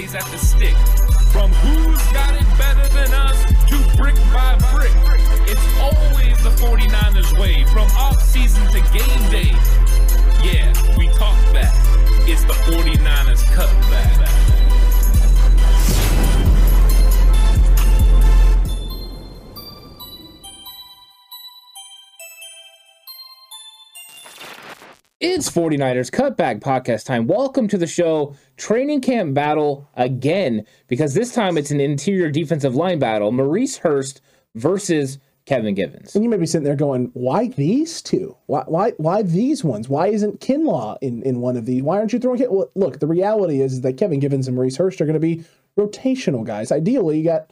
Days at the stick. From who's got it better than us to brick by brick. It's always the 49ers way. From off-season to game day. Yeah, we talk back. It's the 49ers cutback. It's 49ers Cutback Podcast time. Welcome to the show, Training Camp Battle again, because this time it's an interior defensive line battle. Maurice Hurst versus Kevin Givens. And you may be sitting there going, why these two? Why why why these ones? Why isn't Kinlaw in, in one of these? Why aren't you throwing Kin-? Well, look, the reality is, is that Kevin Givens and Maurice Hurst are going to be rotational guys. Ideally, you got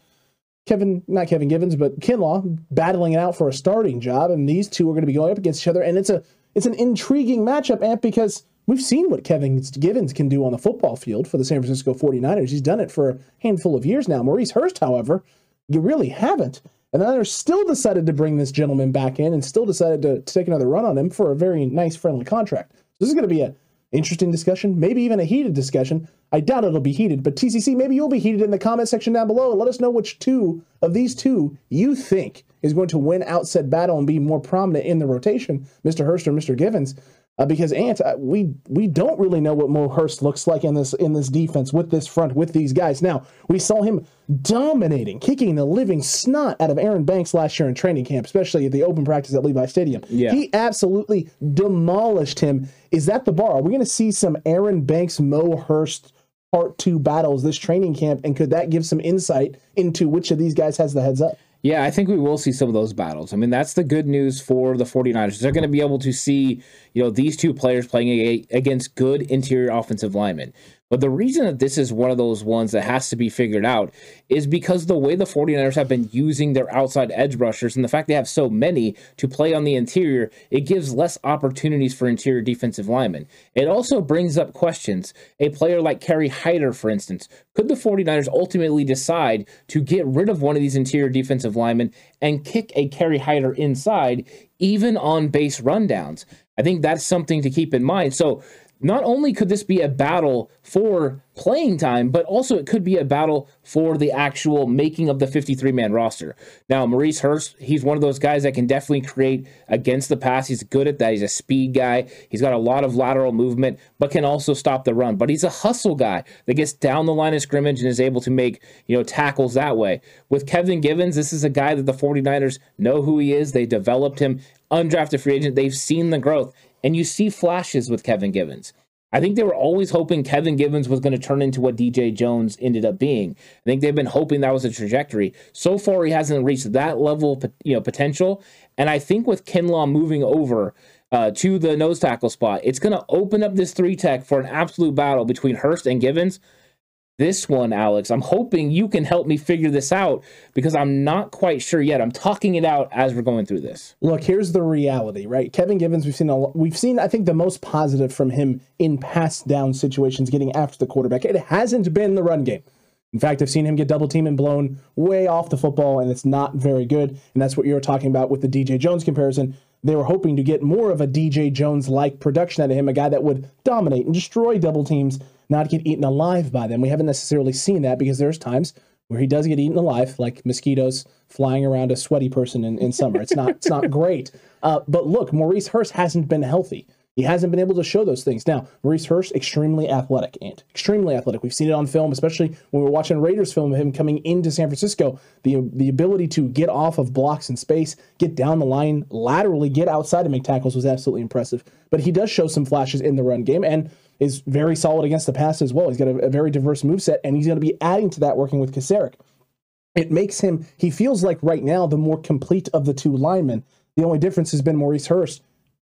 Kevin, not Kevin Givens, but Kinlaw battling it out for a starting job, and these two are going to be going up against each other. And it's a it's an intriguing matchup, Ant, because we've seen what Kevin Givens can do on the football field for the San Francisco 49ers. He's done it for a handful of years now. Maurice Hurst, however, you really haven't. And the Niners still decided to bring this gentleman back in and still decided to, to take another run on him for a very nice, friendly contract. So this is going to be an interesting discussion, maybe even a heated discussion. I doubt it'll be heated, but TCC, maybe you'll be heated in the comment section down below. Let us know which two of these two you think is going to win out said battle and be more prominent in the rotation, Mr. Hurst or Mr. Givens. Uh, because Ant, uh, we we don't really know what Mo Hurst looks like in this in this defense with this front with these guys. Now we saw him dominating, kicking the living snot out of Aaron Banks last year in training camp, especially at the open practice at Levi Stadium. Yeah. He absolutely demolished him. Is that the bar? Are we going to see some Aaron Banks Mo Hurst part two battles this training camp, and could that give some insight into which of these guys has the heads up? Yeah, I think we will see some of those battles. I mean, that's the good news for the 49ers. They're going to be able to see, you know, these two players playing against good interior offensive linemen. But the reason that this is one of those ones that has to be figured out is because the way the 49ers have been using their outside edge rushers and the fact they have so many to play on the interior, it gives less opportunities for interior defensive linemen. It also brings up questions. A player like Kerry Hyder, for instance, could the 49ers ultimately decide to get rid of one of these interior defensive linemen and kick a Kerry Hyder inside, even on base rundowns? I think that's something to keep in mind. So, not only could this be a battle for playing time, but also it could be a battle for the actual making of the 53 man roster. Now, Maurice Hurst, he's one of those guys that can definitely create against the pass. He's good at that. He's a speed guy. He's got a lot of lateral movement, but can also stop the run. But he's a hustle guy that gets down the line of scrimmage and is able to make, you know, tackles that way. With Kevin Givens, this is a guy that the 49ers know who he is. They developed him undrafted free agent. They've seen the growth and you see flashes with Kevin Givens. I think they were always hoping Kevin Givens was going to turn into what DJ Jones ended up being. I think they've been hoping that was a trajectory. So far, he hasn't reached that level, you know, potential. And I think with Kinlaw moving over uh, to the nose tackle spot, it's going to open up this three tech for an absolute battle between Hurst and Givens. This one, Alex, I'm hoping you can help me figure this out because I'm not quite sure yet. I'm talking it out as we're going through this. Look, here's the reality, right? Kevin Givens, we've seen a, we've seen I think the most positive from him in pass down situations, getting after the quarterback. It hasn't been the run game. In fact, I've seen him get double team and blown way off the football, and it's not very good. And that's what you were talking about with the DJ Jones comparison. They were hoping to get more of a DJ Jones like production out of him, a guy that would dominate and destroy double teams not get eaten alive by them. We haven't necessarily seen that because there's times where he does get eaten alive, like mosquitoes flying around a sweaty person in, in summer. It's not it's not great. Uh, but look, Maurice Hurst hasn't been healthy. He hasn't been able to show those things. Now, Maurice Hurst, extremely athletic, and extremely athletic. We've seen it on film, especially when we are watching Raiders film of him coming into San Francisco. The the ability to get off of blocks in space, get down the line laterally, get outside and make tackles was absolutely impressive. But he does show some flashes in the run game, and is very solid against the pass as well. He's got a, a very diverse move set, and he's going to be adding to that working with Kocurek. It makes him, he feels like right now the more complete of the two linemen. The only difference has been Maurice Hurst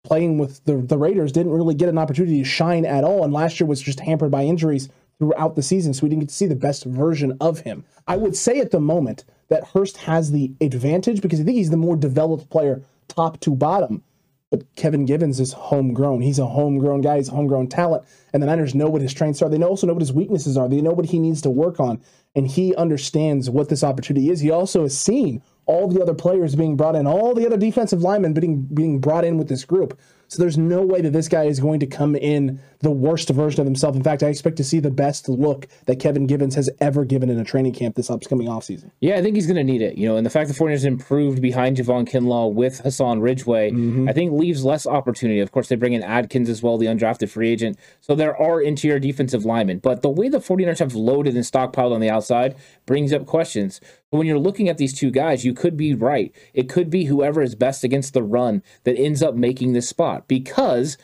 playing with the, the Raiders didn't really get an opportunity to shine at all, and last year was just hampered by injuries throughout the season, so we didn't get to see the best version of him. I would say at the moment that Hurst has the advantage because I think he's the more developed player top to bottom. But Kevin Givens is homegrown. He's a homegrown guy. He's a homegrown talent. And the Niners know what his strengths are. They also know what his weaknesses are. They know what he needs to work on. And he understands what this opportunity is. He also has seen all the other players being brought in, all the other defensive linemen being being brought in with this group. So there's no way that this guy is going to come in the worst version of himself. In fact, I expect to see the best look that Kevin Givens has ever given in a training camp this upcoming offseason. Yeah, I think he's going to need it. You know, and the fact that 49ers improved behind Javon Kinlaw with Hassan Ridgeway, mm-hmm. I think leaves less opportunity. Of course, they bring in Adkins as well, the undrafted free agent. So there are interior defensive linemen. But the way the 49ers have loaded and stockpiled on the outside brings up questions. But when you're looking at these two guys, you could be right. It could be whoever is best against the run that ends up making this spot because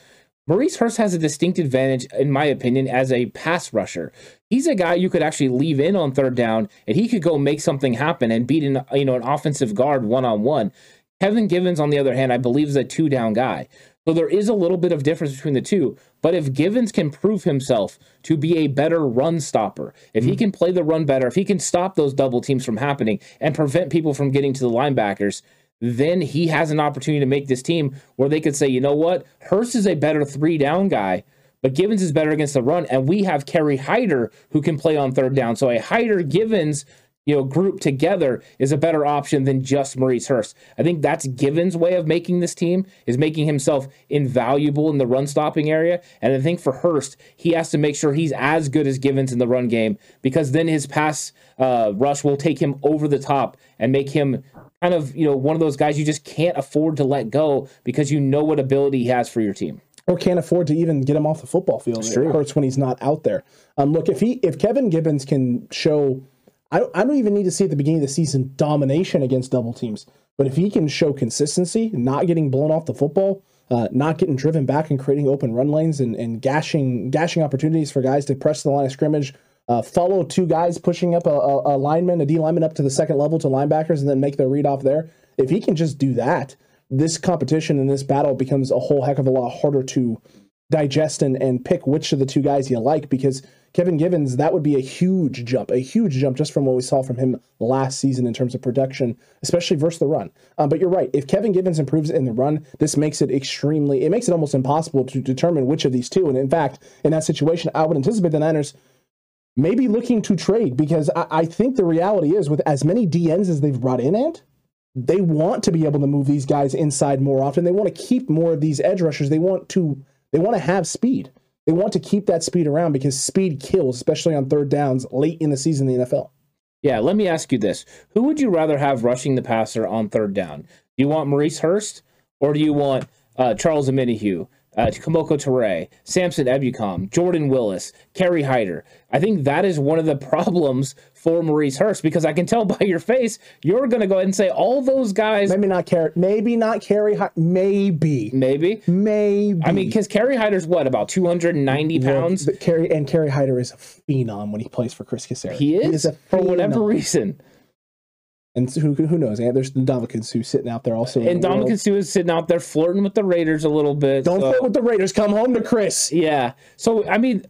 Maurice Hurst has a distinct advantage, in my opinion, as a pass rusher. He's a guy you could actually leave in on third down, and he could go make something happen and beat an you know an offensive guard one on one. Kevin Givens, on the other hand, I believe is a two down guy. So there is a little bit of difference between the two. But if Givens can prove himself to be a better run stopper, if he mm-hmm. can play the run better, if he can stop those double teams from happening and prevent people from getting to the linebackers, then he has an opportunity to make this team where they could say, you know what, Hurst is a better three down guy, but Givens is better against the run, and we have Kerry Hyder who can play on third down. So a Hyder Givens you know, group together is a better option than just Maurice Hurst. I think that's Givens' way of making this team is making himself invaluable in the run stopping area. And I think for Hurst, he has to make sure he's as good as Givens in the run game because then his pass uh, rush will take him over the top and make him kind of, you know, one of those guys you just can't afford to let go because you know what ability he has for your team or can't afford to even get him off the football field. It hurts when he's not out there. Um, look, if he if Kevin Givens can show I don't, I don't even need to see at the beginning of the season domination against double teams. But if he can show consistency, not getting blown off the football, uh, not getting driven back and creating open run lanes and, and gashing gashing opportunities for guys to press the line of scrimmage, uh, follow two guys pushing up a, a, a lineman, a D lineman up to the second level to linebackers, and then make their read off there. If he can just do that, this competition and this battle becomes a whole heck of a lot harder to digest and, and pick which of the two guys you like because Kevin Givens, that would be a huge jump, a huge jump just from what we saw from him last season in terms of production, especially versus the run. Um, but you're right. If Kevin Givens improves in the run, this makes it extremely, it makes it almost impossible to determine which of these two. And in fact, in that situation, I would anticipate the Niners maybe looking to trade because I, I think the reality is with as many DNs as they've brought in, and they want to be able to move these guys inside more often. They want to keep more of these edge rushers. They want to, they want to have speed. They want to keep that speed around because speed kills, especially on third downs late in the season in the NFL. Yeah, let me ask you this. Who would you rather have rushing the passer on third down? Do you want Maurice Hurst or do you want uh, Charles Omenihu? Uh, Kemoko Turay, Samson Ebukam, Jordan Willis, Kerry Hyder. I think that is one of the problems for Maurice Hurst because I can tell by your face you're going to go ahead and say all those guys. Maybe not Kerry. Maybe not Kerry. Maybe. Maybe. Maybe. I mean, because Kerry Hyder's what about 290 pounds? Kerry and Kerry Hyder is a phenom when he plays for Chris Kocurek. He is, he is for whatever reason. And who who knows? And there's Ndamukong Suh sitting out there also. And Ndamukong Suh is sitting out there flirting with the Raiders a little bit. Don't so. flirt with the Raiders. Come home to Chris. Yeah. So I mean,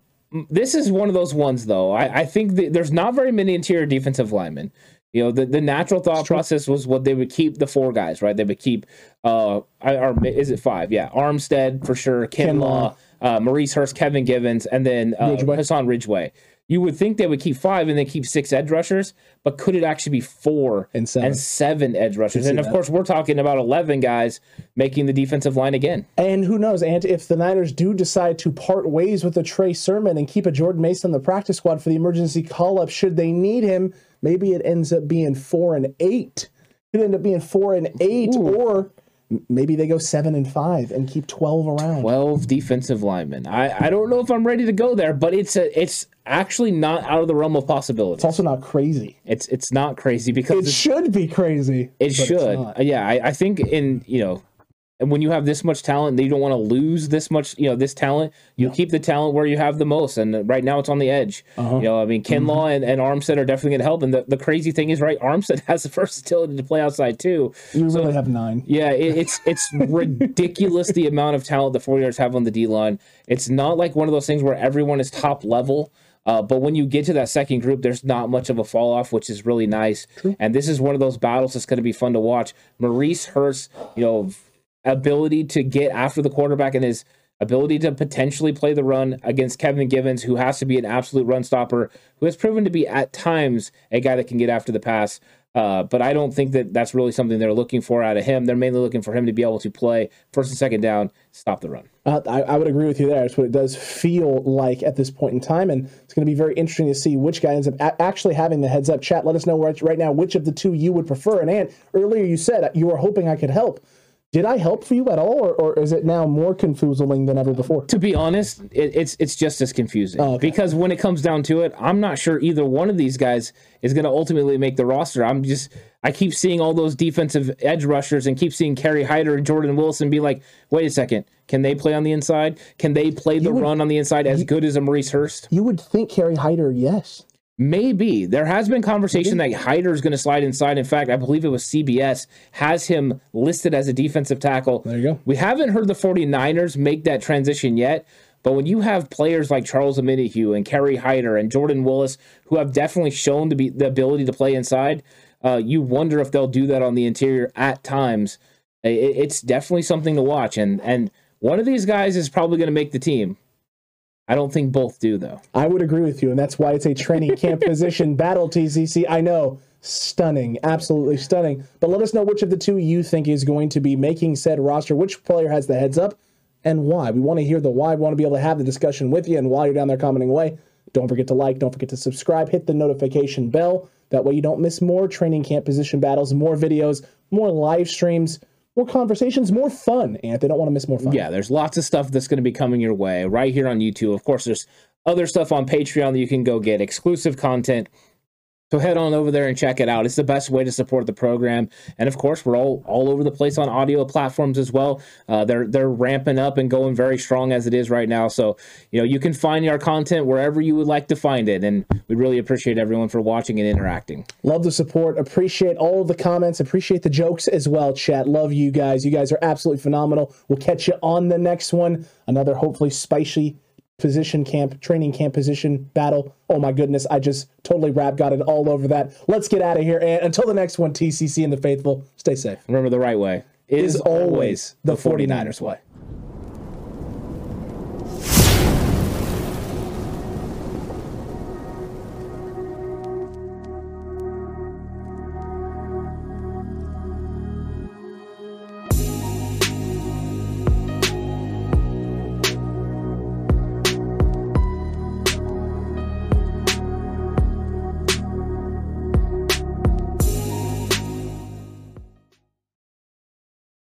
this is one of those ones though. I, I think there's not very many interior defensive linemen. You know, the, the natural thought process was what they would keep the four guys, right? They would keep uh or is it five? Yeah. Armstead for sure, Kinlaw, uh, Maurice Hurst, Kevin Givens, and then uh, Ridgeway. Hassan Ridgeway. You would think they would keep five and then keep six edge rushers, but could it actually be four And seven. and seven edge rushers? And of that. course, we're talking about eleven guys making the defensive line again. And who knows, and if the Niners do decide to part ways with a Trey Sermon and keep a Jordan Mason on the practice squad for the emergency call up, should they need him, maybe it ends up being four and eight. Could end up being four and eight, or m- maybe they go seven and five and keep twelve around. 12 defensive linemen. I, I don't know if I'm ready to go there, but it's a, it's actually not out of the realm of possibility. It's also not crazy. It's it's not crazy because It should be crazy. it should. Yeah, I, I think in you know, and when you have this much talent, you don't want to lose this much. You know, this talent. You keep the talent where you have the most, and right now it's on the edge. Uh-huh. You know, I mean, Kinlaw Mm-hmm. and, and Armstead are definitely going to help. And the, the crazy thing is, right, Armstead has the versatility to play outside too. You really have nine. Yeah, it, it's it's ridiculous the amount of talent the 49ers have on the D line. It's not like one of those things where everyone is top level. Uh, but when you get to that second group, there's not much of a fall off, which is really nice. True. And this is one of those battles that's going to be fun to watch. Maurice Hurst, you know, ability to get after the quarterback and his ability to potentially play the run against Kevin Givens, who has to be an absolute run stopper, who has proven to be at times a guy that can get after the pass. Uh, but I don't think that that's really something they're looking for out of him. They're mainly looking for him to be able to play first and second down, stop the run. Uh, I, I would agree with you there. That's what it does feel like at this point in time, and it's going to be very interesting to see which guy ends up a- actually having the heads up. Chat, let us know right, right now which of the two you would prefer. And earlier you said you were hoping I could help. Did I help for you at all, or, or is it now more confuseling than ever before? To be honest, it, it's it's just as confusing Oh, okay. because when it comes down to it, I'm not sure either one of these guys is going to ultimately make the roster. I'm just I keep seeing all those defensive edge rushers and keep seeing Kerry Hyder and Jordan Willis be like, wait a second, can they play on the inside? Can they play the would- run on the inside as good as a Maurice Hurst? You would think Kerry Hyder, yes. Maybe there has been conversation that Hyder is going to slide inside. In fact, I believe it was CBS has him listed as a defensive tackle. There you go. We haven't heard the 49ers make that transition yet. But when you have players like Charles Omenihu and Kerry Hyder and Jordan Willis, who have definitely shown to be the ability to play inside, uh, you wonder if they'll do that on the interior at times. It- it's definitely something to watch, and and one of these guys is probably going to make the team. I don't think both do though. I would agree with you, and that's why it's a training camp position battle. TCC, I know, stunning, absolutely stunning. But let us know which of the two you think is going to be making said roster. Which player has the heads up, and why? We want to hear the why. We want to be able to have the discussion with you. And while you're down there commenting away, don't forget to like, don't forget to subscribe, hit the notification bell. That way you don't miss more training camp position battles, more videos, more live streams, more conversations, more fun. And they don't want to miss more fun. Yeah, there's lots of stuff that's going to be coming your way right here on YouTube. Of course, there's other stuff on Patreon that you can go get, exclusive content. So head on over there and check it out. It's the best way to support the program. And of course, we're all all over the place on audio platforms as well. Uh, they're they're ramping up and going very strong as it is right now. So you know you can find our content wherever you would like to find it. And we really appreciate everyone for watching and interacting. Love the support. Appreciate all the comments. Appreciate the jokes as well, chat. Love you guys. You guys are absolutely phenomenal. We'll catch you on the next one. Another hopefully spicy position camp, training camp position battle. Oh my goodness. I just totally rap got it all over that. Let's get out of here. And until the next one, TCC and the faithful, stay safe. Remember the right way Is always the 49ers way.